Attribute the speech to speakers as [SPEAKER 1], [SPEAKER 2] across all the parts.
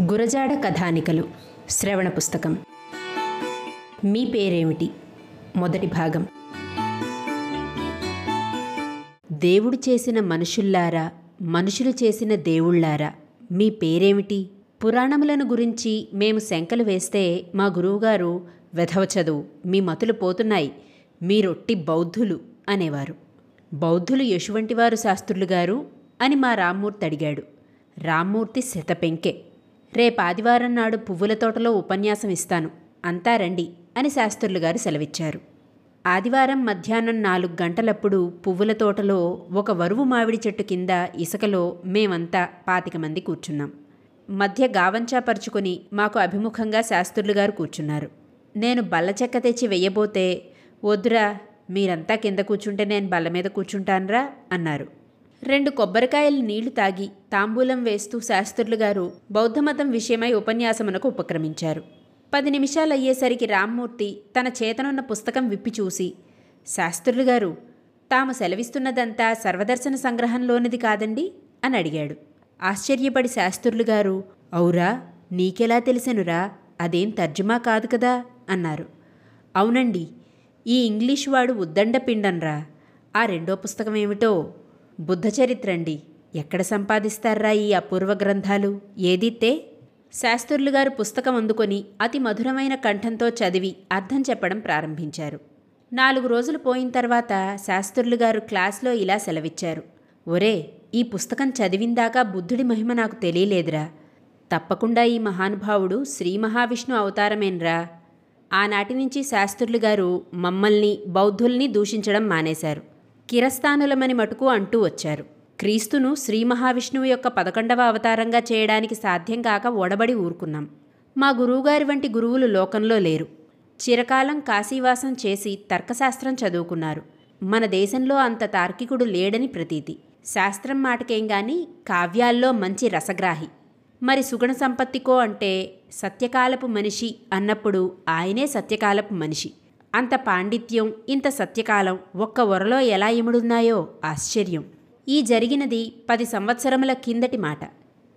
[SPEAKER 1] గురజాడ కథానికలు శ్రవణ పుస్తకం. మీ పేరేమిటి? మొదటి భాగం. దేవుడు చేసిన మనుషుల్లారా మనుషులు చేసిన దేవుళ్ళారా మీ పేరేమిటి? పురాణములను గురించి మేము శంకలు వేస్తే మా గురువుగారు వెధవ చదువు మీ మతులు పోతున్నాయి మీరొట్టి బౌద్ధులు అనేవారు. బౌద్ధులు యశువంటివారు శాస్త్రులు గారు అని మా రామ్మూర్తి అడిగాడు. రామ్మూర్తి శతపెంకే. రేపు ఆదివారం నాడు పువ్వుల తోటలో ఉపన్యాసం ఇస్తాను. అంతా రండి అని శాస్త్రులు గారు సెలవిచ్చారు. ఆదివారం మధ్యాహ్నం నాలుగు గంటలప్పుడు పువ్వుల తోటలో ఒక వరువు మామిడి చెట్టు కింద ఇసుకలో మేమంతా పాతిక మంది కూర్చున్నాం. మధ్య గావంచా పరుచుకొని మాకు అభిముఖంగా శాస్త్రులు గారు కూర్చున్నారు. నేను బల్ల చెక్క తెచ్చి వెయ్యబోతే వద్దురా మీరంతా కింద కూర్చుంటే నేను బల్ల మీద కూర్చుంటానురా అన్నారు. రెండు కొబ్బరికాయల నీళ్ళు తాగి తాంబూలం వేస్తూ శాస్త్రులు గారు బౌద్ధమతం విషయమై ఉపన్యాసమునకు ఉపక్రమించారు. పది నిమిషాలు అయ్యేసరికి రామ్మూర్తి తన చేతనున్న పుస్తకం విప్పి చూసి శాస్త్రులు గారు తాము సెలవిస్తున్నదంతా సర్వదర్శన సంగ్రహంలోనిది కాదండి? అని అడిగాడు. ఆశ్చర్యపడి శాస్త్రులు గారు ఔరా నీకెలా తెలిసెనురా? అదేం తర్జుమా కాదు కదా? అన్నారు. అవునండి ఈ ఇంగ్లీష్ వాడు ఉద్దండ పిండన్రా ఆ రెండో పుస్తకం ఏమిటో బుద్ధ చరిత్రండి. ఎక్కడ సంపాదిస్తారా ఈ అపూర్వ గ్రంథాలు? ఏదితే శాస్త్రులు గారు పుస్తకం అందుకొని అతి మధురమైన కంఠంతో చదివి అర్థం చెప్పడం ప్రారంభించారు. నాలుగు రోజులు పోయిన తర్వాత శాస్త్రులు గారు క్లాస్లో ఇలా సెలవిచ్చారు. ఒరే ఈ పుస్తకం చదివిందాకా బుద్ధుడి మహిమ నాకు తెలియలేదురా. తప్పకుండా ఈ మహానుభావుడు శ్రీ మహావిష్ణు అవతారమేన్రా. ఆనాటి నుంచి శాస్త్రులు గారు మమ్మల్ని బౌద్ధుల్ని దూషించడం మానేశారు. కిరస్థానులమని మటుకు అంటూ వచ్చారు. క్రీస్తును శ్రీ మహావిష్ణువు యొక్క పదకొండవ అవతారంగా చేయడానికి సాధ్యం కాక ఓడబడి ఊరుకున్నాం. మా గురువుగారి వంటి గురువులు లోకంలో లేరు. చిరకాలం కాశీవాసం చేసి తర్కశాస్త్రం చదువుకున్నారు. మన దేశంలో అంత తార్కికుడు లేడని ప్రతీతి. శాస్త్రం మాటకేం గాని కావ్యాల్లో మంచి రసగ్రాహి. మరి సుగుణ సంపత్తికో అంటే సత్యకాలపు మనిషి అన్నప్పుడు ఆయనే సత్యకాలపు మనిషి. అంత పాండిత్యం ఇంత సత్యకాలం ఒక్క వరలో ఎలా ఇముడున్నాయో ఆశ్చర్యం. ఈ జరిగినది పది సంవత్సరముల కిందటి మాట.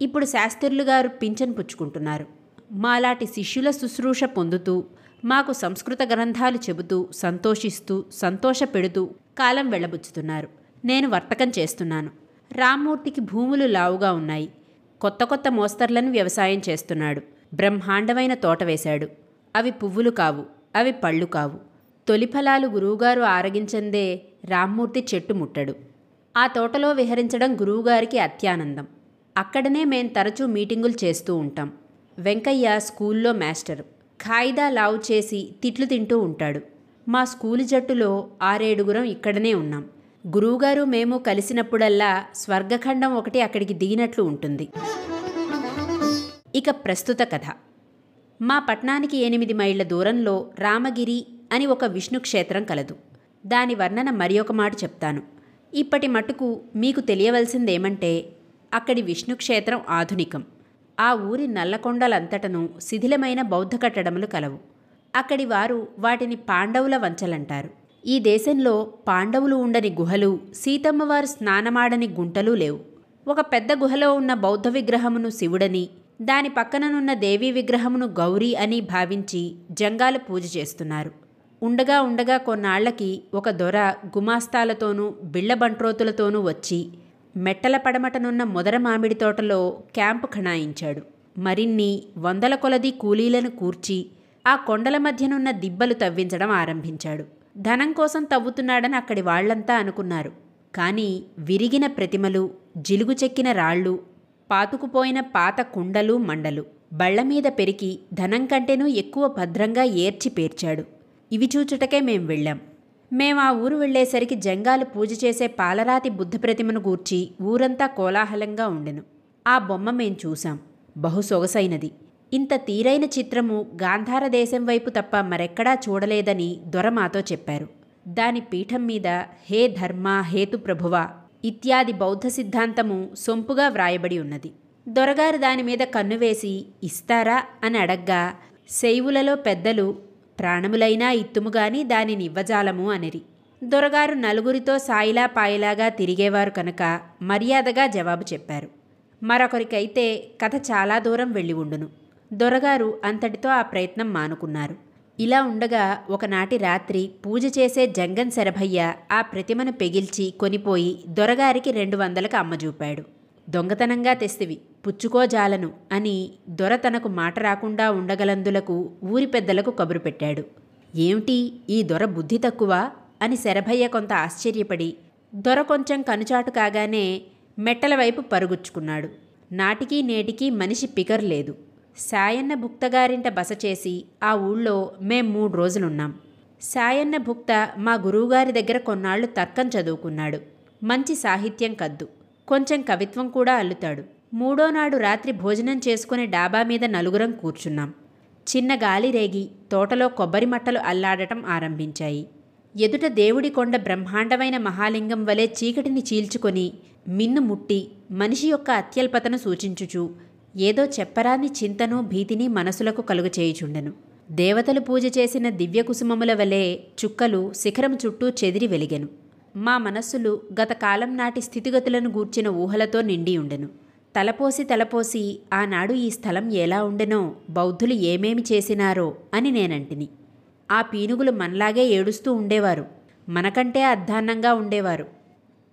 [SPEAKER 1] ఇప్పుడు శాస్త్రులు గారు పింఛన్ పుచ్చుకుంటున్నారు. మాలాటి శిష్యుల శుశ్రూష పొందుతూ మాకు సంస్కృత గ్రంథాలు చెబుతూ సంతోషిస్తూ సంతోషపెడుతూ కాలం వెళ్ళబుచ్చుతున్నారు నేను వర్తకం చేస్తున్నాను. రామ్మూర్తికి భూములు లావుగా ఉన్నాయి. కొత్త కొత్త మోస్తర్లను వ్యవసాయం చేస్తున్నాడు. బ్రహ్మాండమైన తోట వేశాడు. అవి పువ్వులు కావు. అవి పళ్ళు కావు. తొలి ఫలాలు గురువుగారు ఆరగించందే రామ్మూర్తి చెట్టు ముట్టడు. ఆ తోటలో విహరించడం గురువుగారికి అత్యానందం. అక్కడనే మేం తరచూ మీటింగులు చేస్తూ ఉంటాం. వెంకయ్య స్కూల్లో మాస్టర్. ఖాయిదా లావు చేసి తిట్లు తింటూ ఉంటాడు. మా స్కూలు జట్టులో ఆరేడుగురం ఇక్కడనే ఉన్నాం. గురువుగారు మేము కలిసినప్పుడల్లా స్వర్గఖండం ఒకటి అక్కడికి దిగినట్లు ఉంటుంది. ఇక ప్రస్తుత కథ. మా పట్నానికి ఎనిమిది మైళ్ళ దూరంలో రామగిరి అని ఒక విష్ణు క్షేత్రం కలదు. దాని వర్ణన మరి ఒక మాట చెప్తాను. ఇప్పటి మటుకు మీకు తెలియవలసిందేమంటే అక్కడి విష్ణు క్షేత్రం ఆధునికం. ఆ ఊరి నల్లకొండలంతటను శిథిలమైన బౌద్ధ కట్టడములు కలవు. అక్కడి వారు వాటిని పాండవుల వంచలంటారు. ఈ దేశంలో పాండవులు ఉండని గుహలు సీతమ్మవారు స్నానమాడని గుంటలు లేవు. ఒక పెద్ద గుహలో ఉన్న బౌద్ధ విగ్రహమును శివుడని దాని పక్కననున్న దేవీ విగ్రహమును గౌరీ అని భావించి జంగాలు పూజ చేస్తున్నారు. ఉండగా ఉండగా కొన్నాళ్ళకి ఒక దొర గుమాస్తాలతోనూ బిళ్ళబంట్రోతులతోనూ వచ్చి మెట్టల పడమటనున్న మొదర మామిడి తోటలో క్యాంపు ఖణాయించాడు. మరిన్ని వందల కొలది కూలీలను కూర్చి ఆ కొండల మధ్యనున్న దిబ్బలు తవ్వించడం ఆరంభించాడు. ధనం కోసం తవ్వుతున్నాడని అక్కడి వాళ్ళంతా అనుకున్నారు. కానీ విరిగిన ప్రతిమలు జిలుగు చెక్కిన రాళ్ళు పాతుకుపోయిన పాత కుండలు మండలు. బళ్ళమీద పెరికి ధనం కంటేనూ ఎక్కువ భద్రంగా ఏర్చి పేర్చాడు. ఇవి చూచుటకే మేం వెళ్ళాం. మేం ఆ ఊరు వెళ్ళేసరికి జంగాలు పూజ చేసే పాలరాతి బుద్ధ ప్రతిమను గూర్చి ఊరంతా కోలాహలంగా ఉండెను. ఆ బొమ్మ మేం చూశాం. బహు సొగసైనది. ఇంత తీరైన చిత్రము గాంధార దేశం వైపు తప్ప మరెక్కడా చూడలేదని దొర మాతో చెప్పారు. దాని పీఠం మీద హే ధర్మ హేతు ప్రభువ ఇత్యాది బౌద్ధ సిద్ధాంతము సొంపుగా వ్రాయబడి ఉన్నది. దొరగారు దాని మీద కన్నువేసి ఇస్తారా? అని అడగ్గా శైవులలో పెద్దలు ప్రాణములైనా ఇత్తుముగాని దానిని ఇవ్వజాలము అనిరి. దొరగారు నలుగురితో సాయిలా పాయిలాగా తిరిగేవారు కనుక మర్యాదగా జవాబు చెప్పారు. మరొకరికైతే కథ చాలా దూరం వెళ్ళి ఉండును. దొరగారు అంతటితో ఆ ప్రయత్నం మానుకున్నారు. ఇలా ఉండగా ఒకనాటి రాత్రి పూజ చేసే జంగన్ శరభయ్య ఆ ప్రతిమను పెగిల్చి కొనిపోయి దొరగారికి రెండు వందలకు అమ్మజూపాడు. దొంగతనంగా తెస్తివి పుచ్చుకోజాలను అని దొర తనకు మాట రాకుండా ఉండగలందులకు ఊరి పెద్దలకు కబురు పెట్టాడు. ఏమిటి ఈ దొర బుద్ధి తక్కువ? అని శరభయ్య కొంత ఆశ్చర్యపడి దొర కొంచెం కనుచాటు కాగానే మెట్టల వైపు పరుగుచ్చుకున్నాడు. నాటికి నేటికి మనిషి పికర్ లేదు. సాయన్న భుక్తగారింట బస చేసి ఆ ఊళ్ళో మేం మూడు రోజులున్నాం. సాయన్న భుక్త మా గురువుగారి దగ్గర కొన్నాళ్ళు తర్కం చదువుకున్నాడు. మంచి సాహిత్యం కద్దు. కొంచెం కవిత్వం కూడా అల్లుతాడు. మూడో నాడు రాత్రి భోజనం చేసుకుని డాబా మీద నలుగురం కూర్చున్నాం. చిన్న గాలి రేగి తోటలో కొబ్బరి మట్టలు అల్లాడటం ఆరంభించాయి. ఎదుట దేవుడి కొండ బ్రహ్మాండమైన మహాలింగం వలె చీకటిని చీల్చుకొని మిన్ను ముట్టి మనిషి యొక్క అత్యల్పతను సూచించుచు ఏదో చెప్పరాని చింతను భీతిని మనసులకు కలుగచేయుచుండెను. దేవతలు పూజ చేసిన దివ్య కుసుమముల వలె చుక్కలు శిఖరం చుట్టూ చెదిరి వెలిగెను. మా మనస్సులు గత కాలం నాటి స్థితిగతులను గూర్చిన ఊహలతో నిండి ఉండెను తలపోసి తలపోసి ఆనాడు ఈ స్థలం ఎలా ఉండెనో బౌద్ధులు ఏమేమి చేసినారో అని నేనంటిని. ఆ పీనుగులు మనలాగే ఏడుస్తూ ఉండేవారు. మనకంటే అద్దాన్నంగా ఉండేవారు.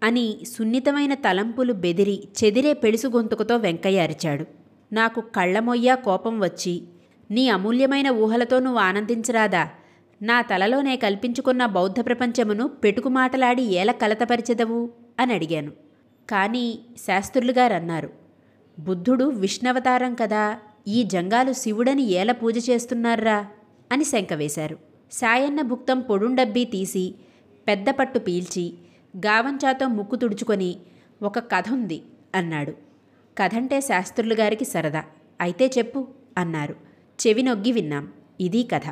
[SPEAKER 1] అని సున్నితమైన తలంపులు బెదిరి చెదిరే పెడుసు గొంతుకుతో వెంకయ్య అరిచాడు. నాకు కళ్ళమొయ్యా కోపం వచ్చి నీ అమూల్యమైన ఊహలతో నువ్వు ఆనందించరాదా? నా తలలోనే కల్పించుకున్న బౌద్ధ ప్రపంచమును పెటుకుమాటలాడి ఏల కలతపరిచెదవు? అని అడిగాను. కానీ శాస్త్రులుగారన్నారు బుద్ధుడు విష్ణవతారం కదా ఈ జంగాలు శివుడని ఏల పూజ చేస్తున్నారా అని శంక వేశారు. సాయన్న భుక్తం పొడుండబ్బీ తీసి పెద్ద పట్టు పీల్చి గావంచాతో ముక్కు తుడుచుకొని ఒక కథ ఉంది అన్నాడు. కథంటే శాస్త్రులు గారికి సరదా. అయితే చెప్పు అన్నారు. చెవి నొగ్గి విన్నాం. ఇది కథ.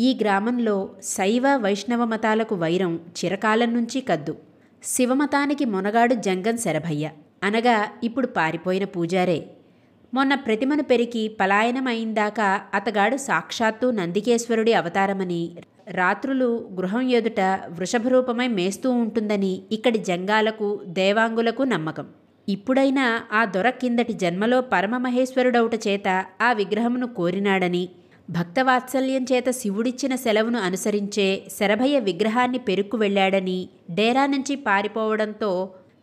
[SPEAKER 1] ఈ గ్రామంలో శైవ వైష్ణవ మతాలకు వైరం చిరకాలం నుంచి కద్దు. శివమతానికి మొనగాడు జంగం శరభయ్య. అనగా ఇప్పుడు పారిపోయిన పూజారే. మొన్న ప్రతిమను పెరికి పలాయనమైందాక అతగాడు సాక్షాత్తు నందికేశ్వరుడి అవతారమని రాత్రులు గృహం ఎదుట వృషభరూపమై మేస్తూ ఉంటుందని ఇక్కడి జంగాలకు దేవాంగులకు నమ్మకం. ఇప్పుడైనా ఆ దొర కిందటి జన్మలో పరమమహేశ్వరుడౌట చేత ఆ విగ్రహమును కోరినాడని భక్తవాత్సల్యం చేత శివుడిచ్చిన సెలవును అనుసరించే శరభయ్య విగ్రహాన్ని పెరుక్కు వెళ్ళాడని డేరా నుంచి పారిపోవడంతో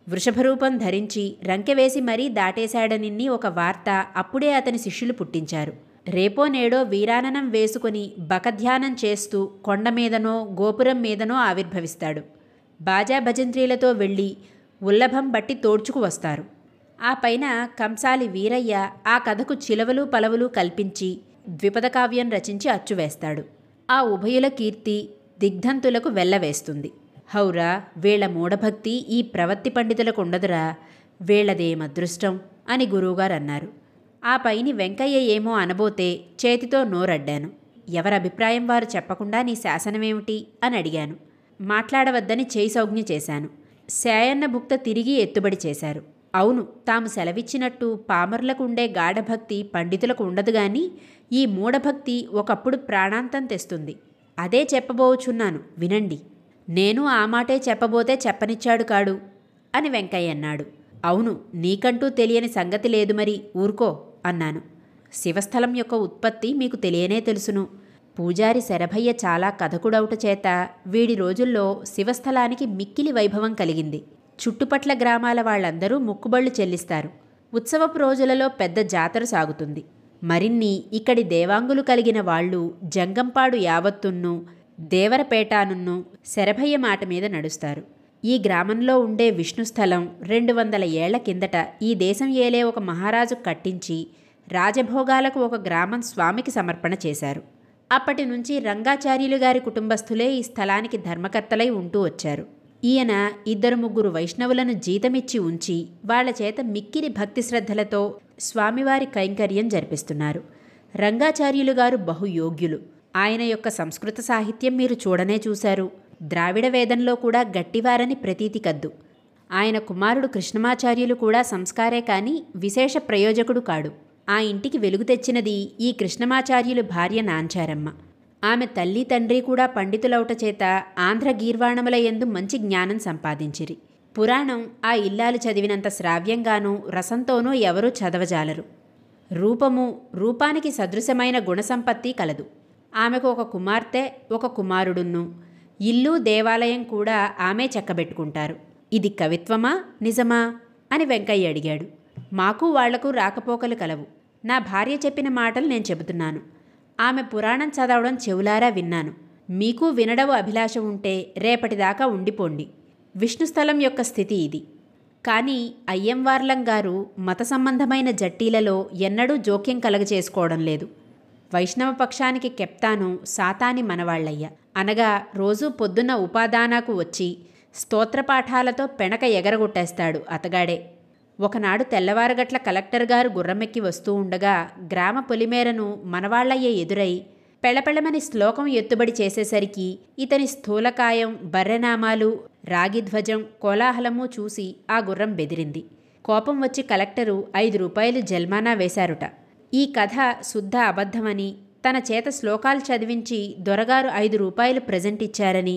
[SPEAKER 1] వృషభరూపం ధరించి రంకెవేసి మరీ దాటేశాడనిన్ని ఒక వార్త అప్పుడే అతని శిష్యులు పుట్టించారు. రేపో నేడో వీరాననం వేసుకుని బకధ్యానం చేస్తూ కొండ మీదనో గోపురం మీదనో ఆవిర్భవిస్తాడు. బాజా భజంత్రీలతో వెళ్ళి ఉల్లభం బట్టి తోడ్చుకు వస్తారు. ఆ పైన కంసాలి వీరయ్య ఆ కథకు చిలవలు పలవలు కల్పించి ద్విపద కావ్యం రచించి అచ్చువేస్తాడు ఆ ఉభయుల కీర్తి దిగ్ధంతులకు వెళ్ళవేస్తుంది హౌరా వీళ్ళ మూఢభక్తి ఈ ప్రవత్తి పండితులకు ఉండదురా వీళ్ళదేమదృష్టం అని గురువుగారు అన్నారు. ఆ పైని వెంకయ్య ఏమో అనబోతే చేతితో నోరడ్డాను. ఎవరి అభిప్రాయం వారు చెప్పకుండా నీ శాసనమేమిటి? అని అడిగాను. మాట్లాడవద్దని చేయి సౌజ్ఞ చేశాను. శాయన్న భుక్త తిరిగి ఎత్తుబడి చేశారు. అవును తాము సెలవిచ్చినట్టు పామర్లకు ఉండే గాఢభక్తి పండితులకు ఉండదు గాని ఈ మూఢభక్తి ఒకప్పుడు ప్రాణాంతం తెస్తుంది. అదే చెప్పబోచున్నాను వినండి. నేను ఆ మాటే చెప్పబోతే చెప్పనిచ్చాడు కాడు? అని వెంకయ్య అన్నాడు. అవును నీకంటూ తెలియని సంగతి లేదు మరి ఊరుకో అన్నాను. శివస్థలం యొక్క ఉత్పత్తి మీకు తెలియనే తెలుసును. పూజారి శరభయ్య చాలా కథకుడవుట చేత వీడి రోజుల్లో శివస్థలానికి మిక్కిలి వైభవం కలిగింది. చుట్టుపట్ల గ్రామాల వాళ్ళందరూ ముక్కుబళ్ళు చెల్లిస్తారు. ఉత్సవపు రోజులలో పెద్ద జాతర సాగుతుంది. మరిన్ని ఇక్కడి దేవాంగులు కలిగిన వాళ్ళు జంగంపాడు యావత్తున్ను దేవరపేటానున్ను శరభయ్య మాట మీద నడుస్తారు. ఈ గ్రామంలో ఉండే విష్ణుస్థలం రెండు వందల ఏళ్ళ కిందట ఈ దేశం ఏలే ఒక మహారాజు కట్టించి రాజభోగాలకు ఒక గ్రామం స్వామికి సమర్పణ చేశారు. అప్పటి నుంచి రంగాచార్యులు గారి కుటుంబస్థులే ఈ స్థలానికి ధర్మకర్తలై ఉంటూ వచ్చారు. ఈయన ఇద్దరు ముగ్గురు వైష్ణవులను జీతమిచ్చి ఉంచి వాళ్ళ చేత మిక్కిరి భక్తి శ్రద్ధలతో స్వామివారి కైంకర్యం జరిపిస్తున్నారు. రంగాచార్యులు గారు బహుయోగ్యులు ఆయన యొక్క సంస్కృత సాహిత్యం మీరు చూడనే చూశారు. ద్రావిడ వేదంలో కూడా గట్టివారని ప్రతీతి కద్దు. ఆయన కుమారుడు కృష్ణమాచార్యులు కూడా సంస్కారే కాని విశేష ప్రయోజకుడు కాడు. ఆ ఇంటికి వెలుగు తెచ్చినది ఈ కృష్ణమాచార్యులు భార్య నాంచారమ్మ. ఆమె తల్లి తండ్రి కూడా పండితులవుట చేత ఆంధ్ర గీర్వాణముల ఎందు మంచి జ్ఞానం సంపాదించిరి. పురాణం ఆ ఇల్లాలు చదివినంత శ్రావ్యంగానూ రసంతోనూ ఎవరూ చదవజాలరు. రూపము రూపానికి సదృశమైన గుణసంపత్తి కలదు. ఆమెకు ఒక కుమార్తె ఒక కుమారుడున్ను. ఇల్లు దేవాలయం కూడా ఆమె చెక్కబెట్టుకుంటారు. ఇది కవిత్వమా నిజమా అని వెంకయ్య అడిగాడు. మాకు వాళ్ళకు రాకపోకలు కలవు. నా భార్య చెప్పిన మాటలు నేను చెబుతున్నాను. ఆమె పురాణం చదవడం చెవులారా విన్నాను. మీకు వినడవు అభిలాష ఉంటే రేపటిదాకా ఉండిపోండి. విష్ణుస్థలం యొక్క స్థితి ఇది. కానీ అయ్యంవార్లం గారు మత సంబంధమైన జట్టీలలో ఎన్నడూ జోక్యం కలగచేసుకోవడం లేదు. వైష్ణవ పక్షానికి కెప్తాను సాతాని మనవాళ్ళయ్య. అనగా రోజూ పొద్దున్న ఉపాదానాకు వచ్చి స్తోత్రపాఠాలతో పెనక ఎగరగొట్టేస్తాడు అతగాడే. ఒకనాడు తెల్లవారగట్ల కలెక్టర్ గారు గుర్రమెక్కి వస్తూ ఉండగా గ్రామ పొలిమేరను మనవాళ్ళయ్య ఎదురై పెళపెళమని శ్లోకం ఎత్తుబడి చేసేసరికి ఇతని స్థూలకాయం బర్రెనామాలు రాగిధ్వజం కోలాహలము చూసి ఆ గుర్రం బెదిరింది. కోపం వచ్చి కలెక్టరు ఐదు రూపాయలు జల్మానా వేశారుట. ఈ కథ శుద్ధ అబద్ధమని తన చేత శ్లోకాలు చదివించి దొరగారు ఐదు రూపాయలు ప్రజెంట్ ఇచ్చారని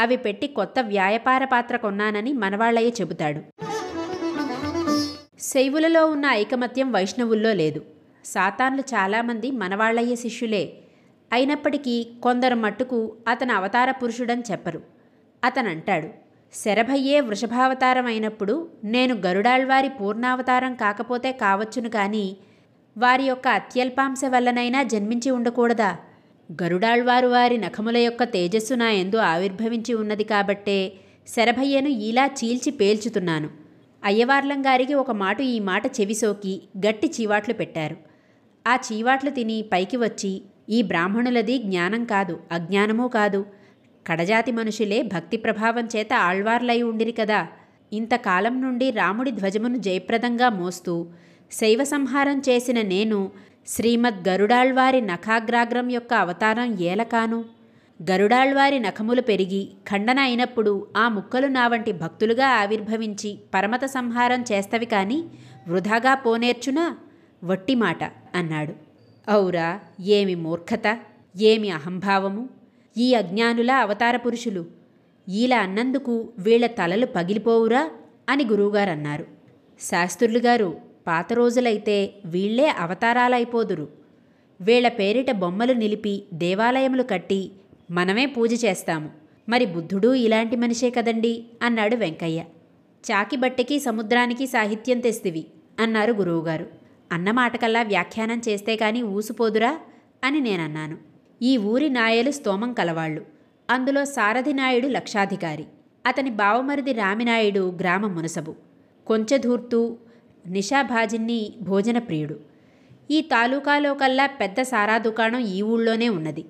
[SPEAKER 1] అవి పెట్టి కొత్త వ్యాయపార పాత్ర కొన్నానని మనవాళ్ళయ్య చెబుతాడు. శైవులలో ఉన్న ఐకమత్యం వైష్ణవుల్లో లేదు. సాతాన్లు చాలామంది మనవాళ్ళయ్య శిష్యులే. అయినప్పటికీ కొందరు మట్టుకు అతను అవతార పురుషుడని చెప్పరు. అతనంటాడు శరభయ్యే వృషభావతారం అయినప్పుడు నేను గరుడాళ్వారి పూర్ణావతారం కాకపోతే కావచ్చును కానీ వారి యొక్క అత్యల్పాంశ వల్లనైనా జన్మించి ఉండకూడదా? గరుడాళ్వారు వారి నఖముల యొక్క తేజస్సు నా ఎందు ఆవిర్భవించి ఉన్నది కాబట్టే శరభయ్యను ఇలా చీల్చి పేల్చుతున్నాను. అయ్యవార్లం గారికి ఒక మాట ఈ మాట చెవిసోకి గట్టి చీవాట్లు పెట్టారు. ఆ చీవాట్లు తిని పైకి వచ్చి ఈ బ్రాహ్మణులది జ్ఞానం కాదు అజ్ఞానమూ కాదు. కడజాతి మనుషులే భక్తి ప్రభావం చేత ఆళ్వార్లై ఉండిరి కదా. ఇంతకాలం నుండి రాముడి ధ్వజమును జయప్రదంగా మోస్తూ శైవ సంహారం చేసిన నేను శ్రీమద్ గరుడాళ్వారి నఖాగ్రాగ్రం యొక్క అవతారం ఏలకాను. గరుడాళ్వారి నఖములు పెరిగి ఖండన అయినప్పుడు ఆ ముక్కలు నా వంటి భక్తులుగా ఆవిర్భవించి పరమత సంహారం చేస్తవి కాని వృధాగా పోనేర్చునా? వట్టి మాట అన్నాడు. ఔరా ఏమి మూర్ఖత? ఏమి అహంభావము? ఈ అజ్ఞానుల అవతార పురుషులు ఈలా అన్నందుకు వీళ్ళ తలలు పగిలిపోవురా? అని గురువుగారన్నారు. శాస్త్రులు గారు పాత రోజులైతే వీళ్ళే అవతారాలైపోదురు. వీళ్ళ పేరిట బొమ్మలు నిలిపి దేవాలయములు కట్టి మనమే పూజ చేస్తాము. మరి బుద్ధుడు ఇలాంటి మనిషే కదండి? అన్నాడు వెంకయ్య. చాకిబట్టకి సముద్రానికి సాహిత్యం తెస్తివి అన్నారు గురువుగారు. అన్నమాటకల్లా వ్యాఖ్యానం చేస్తే కానీ ఊసిపోదురా? అని నేనన్నాను. ఈ ఊరి నాయలు స్తోమం కలవాళ్ళు. అందులో సారథి నాయుడు లక్షాధికారి. అతని బావమరిది రామినాయుడు గ్రామ మునసబు. కొంచెధూర్తు నిషాభాజిన్ని భోజన ప్రియుడు ఈ తాలూకాలో కల్లా పెద్ద సారా దుకాణం ఈ ఊళ్ళోనే ఉన్నది.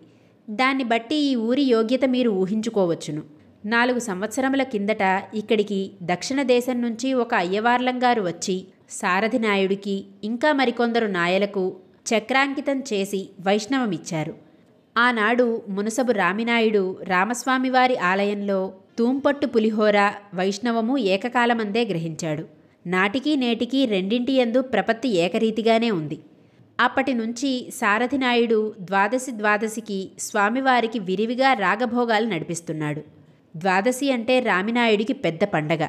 [SPEAKER 1] దాన్ని బట్టి ఈ ఊరి యోగ్యత మీరు ఊహించుకోవచ్చును. నాలుగు సంవత్సరముల కిందట ఇక్కడికి దక్షిణ దేశం నుంచి ఒక అయ్యవార్లం గారు వచ్చి సారథి నాయుడికి ఇంకా మరికొందరు నాయలకు చక్రాంకితం చేసి వైష్ణవమిచ్చారు. ఆనాడు మునసబు రామినాయుడు రామస్వామివారి ఆలయంలో తూంపట్టు పులిహోర వైష్ణవము ఏకకాలమందే గ్రహించాడు. నాటికి నేటికి రెండింటి ఎందు ప్రపత్తి ఏకరీతిగానే ఉంది. అప్పటి నుంచి సారథినాయుడు ద్వాదశి ద్వాదశికి స్వామివారికి విరివిగా రాగభోగాలు నడిపిస్తున్నాడు. ద్వాదశి అంటే రామినాయుడికి పెద్ద పండగ.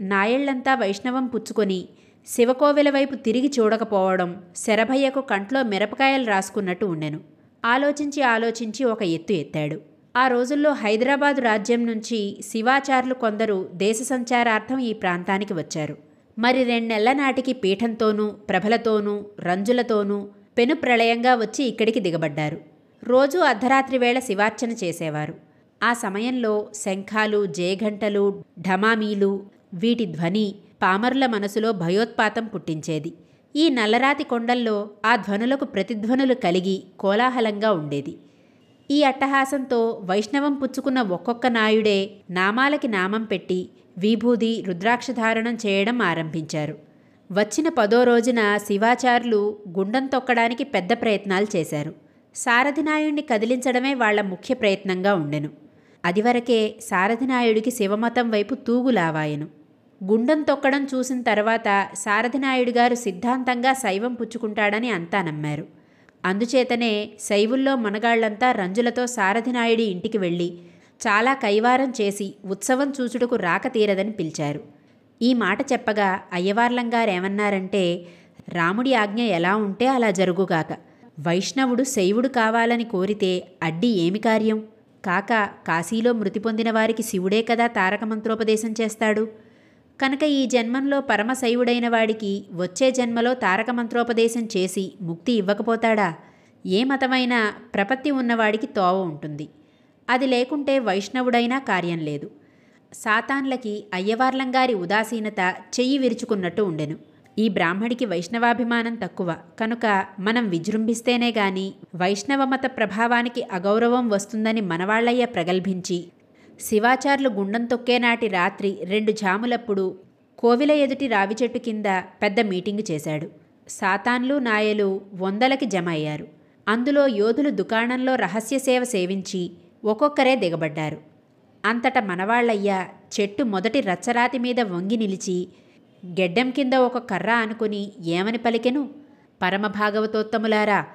[SPEAKER 1] నాయళ్ళంతా వైష్ణవం పుచ్చుకొని శివకోవెల వైపు తిరిగి చూడకపోవడం శరభయ్యకు కంట్లో మిరపకాయలు రాసుకున్నట్టు ఉండెను. ఆలోచించి ఆలోచించి ఒక ఎత్తు ఎత్తాడు. ఆ రోజుల్లో హైదరాబాదు రాజ్యం నుంచి శివాచారులు కొందరు దేశ సంచారార్థం ఈ ప్రాంతానికి వచ్చారు. మరి రెండెళ్ళ నాటికి పీఠంతోనూ ప్రభలతోనూ రంజులతోనూ పెను ప్రళయంగా వచ్చి ఇక్కడికి దిగబడ్డారు. రోజూ అర్ధరాత్రి వేళ శివార్చన చేసేవారు. ఆ సమయంలో శంఖాలు జయఘంటలు ఢమామీలు వీటి ధ్వని పామరుల మనసులో భయోత్పాతం పుట్టించేది. ఈ నల్లరాతి కొండల్లో ఆ ధ్వనులకు ప్రతిధ్వనులు కలిగి కోలాహలంగా ఉండేది. ఈ అట్టహాసంతో వైష్ణవం పుచ్చుకున్న ఒక్కొక్క నాయుడే నామాలకి నామం పెట్టి విభూది రుద్రాక్షధారణం చేయడం ఆరంభించారు. వచ్చిన పదో రోజున శివాచారులు గుండం తొక్కడానికి పెద్ద ప్రయత్నాలు చేశారు. సారథినాయుణ్ణి కదిలించడమే వాళ్ళ ముఖ్య ప్రయత్నంగా ఉండెను. అదివరకే సారథినాయుడికి శివమతం వైపు తూగులావాయను గుండం తొక్కడం చూసిన తర్వాత సారథినాయుడు గారు సిద్ధాంతంగా శైవం పుచ్చుకుంటాడని అంతా నమ్మారు. అందుచేతనే శైవుల్లో మనగాళ్ళంతా రంజులతో సారథినాయుడి ఇంటికి వెళ్ళి చాలా కైవారం చేసి ఉత్సవం చూచుటకు రాక తీరదని పిలిచారు. ఈ మాట చెప్పగా అయ్యవార్లంగారేమన్నారంటే రాముడి ఆజ్ఞ ఎలా ఉంటే అలా జరుగుగాక. వైష్ణవుడు శైవుడు కావాలని కోరితే అడ్డి ఏమి కార్యం? కాక కాశీలో మృతి పొందిన వారికి శివుడే కదా తారక మంత్రోపదేశం చేస్తాడు? కనుక ఈ జన్మంలో పరమశైవుడైన వాడికి వచ్చే జన్మలో తారక మంత్రోపదేశం చేసి ముక్తి ఇవ్వకపోతాడా? ఏ మతమైనా ప్రపత్తి ఉన్నవాడికి తోవ ఉంటుంది. అది లేకుంటే వైష్ణవుడైనా కార్యం లేదు. సాతాన్లకి అయ్యవార్లంగారి ఉదాసీనత చెయ్యి విరుచుకున్నట్టు ఉండెను. ఈ బ్రాహ్మడికి వైష్ణవాభిమానం తక్కువ. కనుక మనం విజృంభిస్తేనే గాని వైష్ణవ మత ప్రభావానికి అగౌరవం వస్తుందని మనవాళ్ళయ్య ప్రగల్భించి శివాచార్లు గుండం తొక్కేనాటి రాత్రి రెండు జాములప్పుడు కోవిల ఎదుటి రావి చెట్టు కింద పెద్ద మీటింగ్ చేశాడు. సాతాన్లు నాయలు వందలకి జమ అయ్యారు అందులో యోధులు దుకాణంలో రహస్య సేవ సేవించి ఒక్కొక్కరే దిగబడ్డారు. అంతట మనవాళ్ళయ్య చెట్టు మొదటి రచ్చరాతి మీద వంగి నిలిచి గెడ్డం కింద ఒక కర్ర అనుకుని ఏమని పలికెను? పరమభాగవతోత్తములారా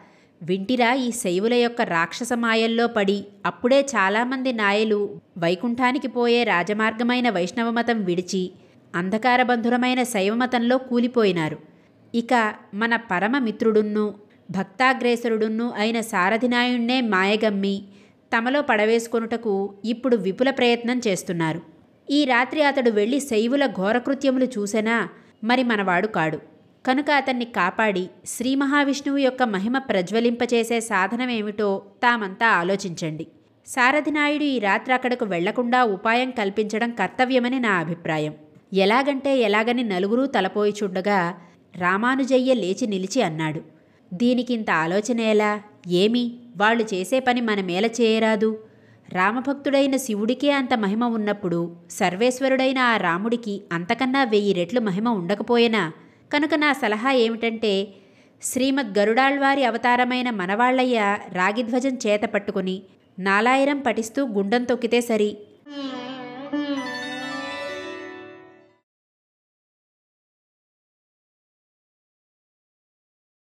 [SPEAKER 1] వింటిరా ఈ శైవుల యొక్క రాక్షస మాయల్లో పడి అప్పుడే చాలామంది నాయలు వైకుంఠానికి పోయే రాజమార్గమైన వైష్ణవమతం విడిచి అంధకారబంధురమైన శైవమతంలో కూలిపోయినారు. ఇక మన పరమమిత్రుడున్ను భక్తాగ్రేసరుడున్ను అయిన సారథినాయుణ్ణే మాయగమ్మి తమలో పడవేసుకొనుటకు ఇప్పుడు విపుల ప్రయత్నం చేస్తున్నారు. ఈ రాత్రి అతడు వెళ్ళి శైవుల ఘోరకృత్యములు చూసెనా మరి మనవాడు కాడు. కనుక అతన్ని కాపాడి శ్రీ మహావిష్ణువు యొక్క మహిమ ప్రజ్వలింపచేసే సాధనమేమిటో తామంతా ఆలోచించండి. సారథినాయుడు ఈ రాత్రి అక్కడకు వెళ్ళకుండా ఉపాయం కల్పించడం కర్తవ్యమని నా అభిప్రాయం. ఎలాగంటే ఎలాగని నలుగురూ తలపోయి చూడగా రామానుజయ్య లేచి నిలిచి అన్నాడు. దీనికింత ఆలోచన ఎలా? ఏమి? వాళ్ళు చేసే పని మనమేల చేయరాదు? రామభక్తుడైన శివుడికే అంత మహిమ ఉన్నప్పుడు సర్వేశ్వరుడైన ఆ రాముడికి అంతకన్నా వెయ్యి రెట్లు మహిమ ఉండకపోయినా? కనుక నా సలహా ఏమిటంటే శ్రీమద్ గరుడాళ్వారి అవతారమైన మనవాళ్ళయ్య రాగిధ్వజం చేత పట్టుకుని నాలాయిరం పఠిస్తూ గుండం తొక్కితే సరి.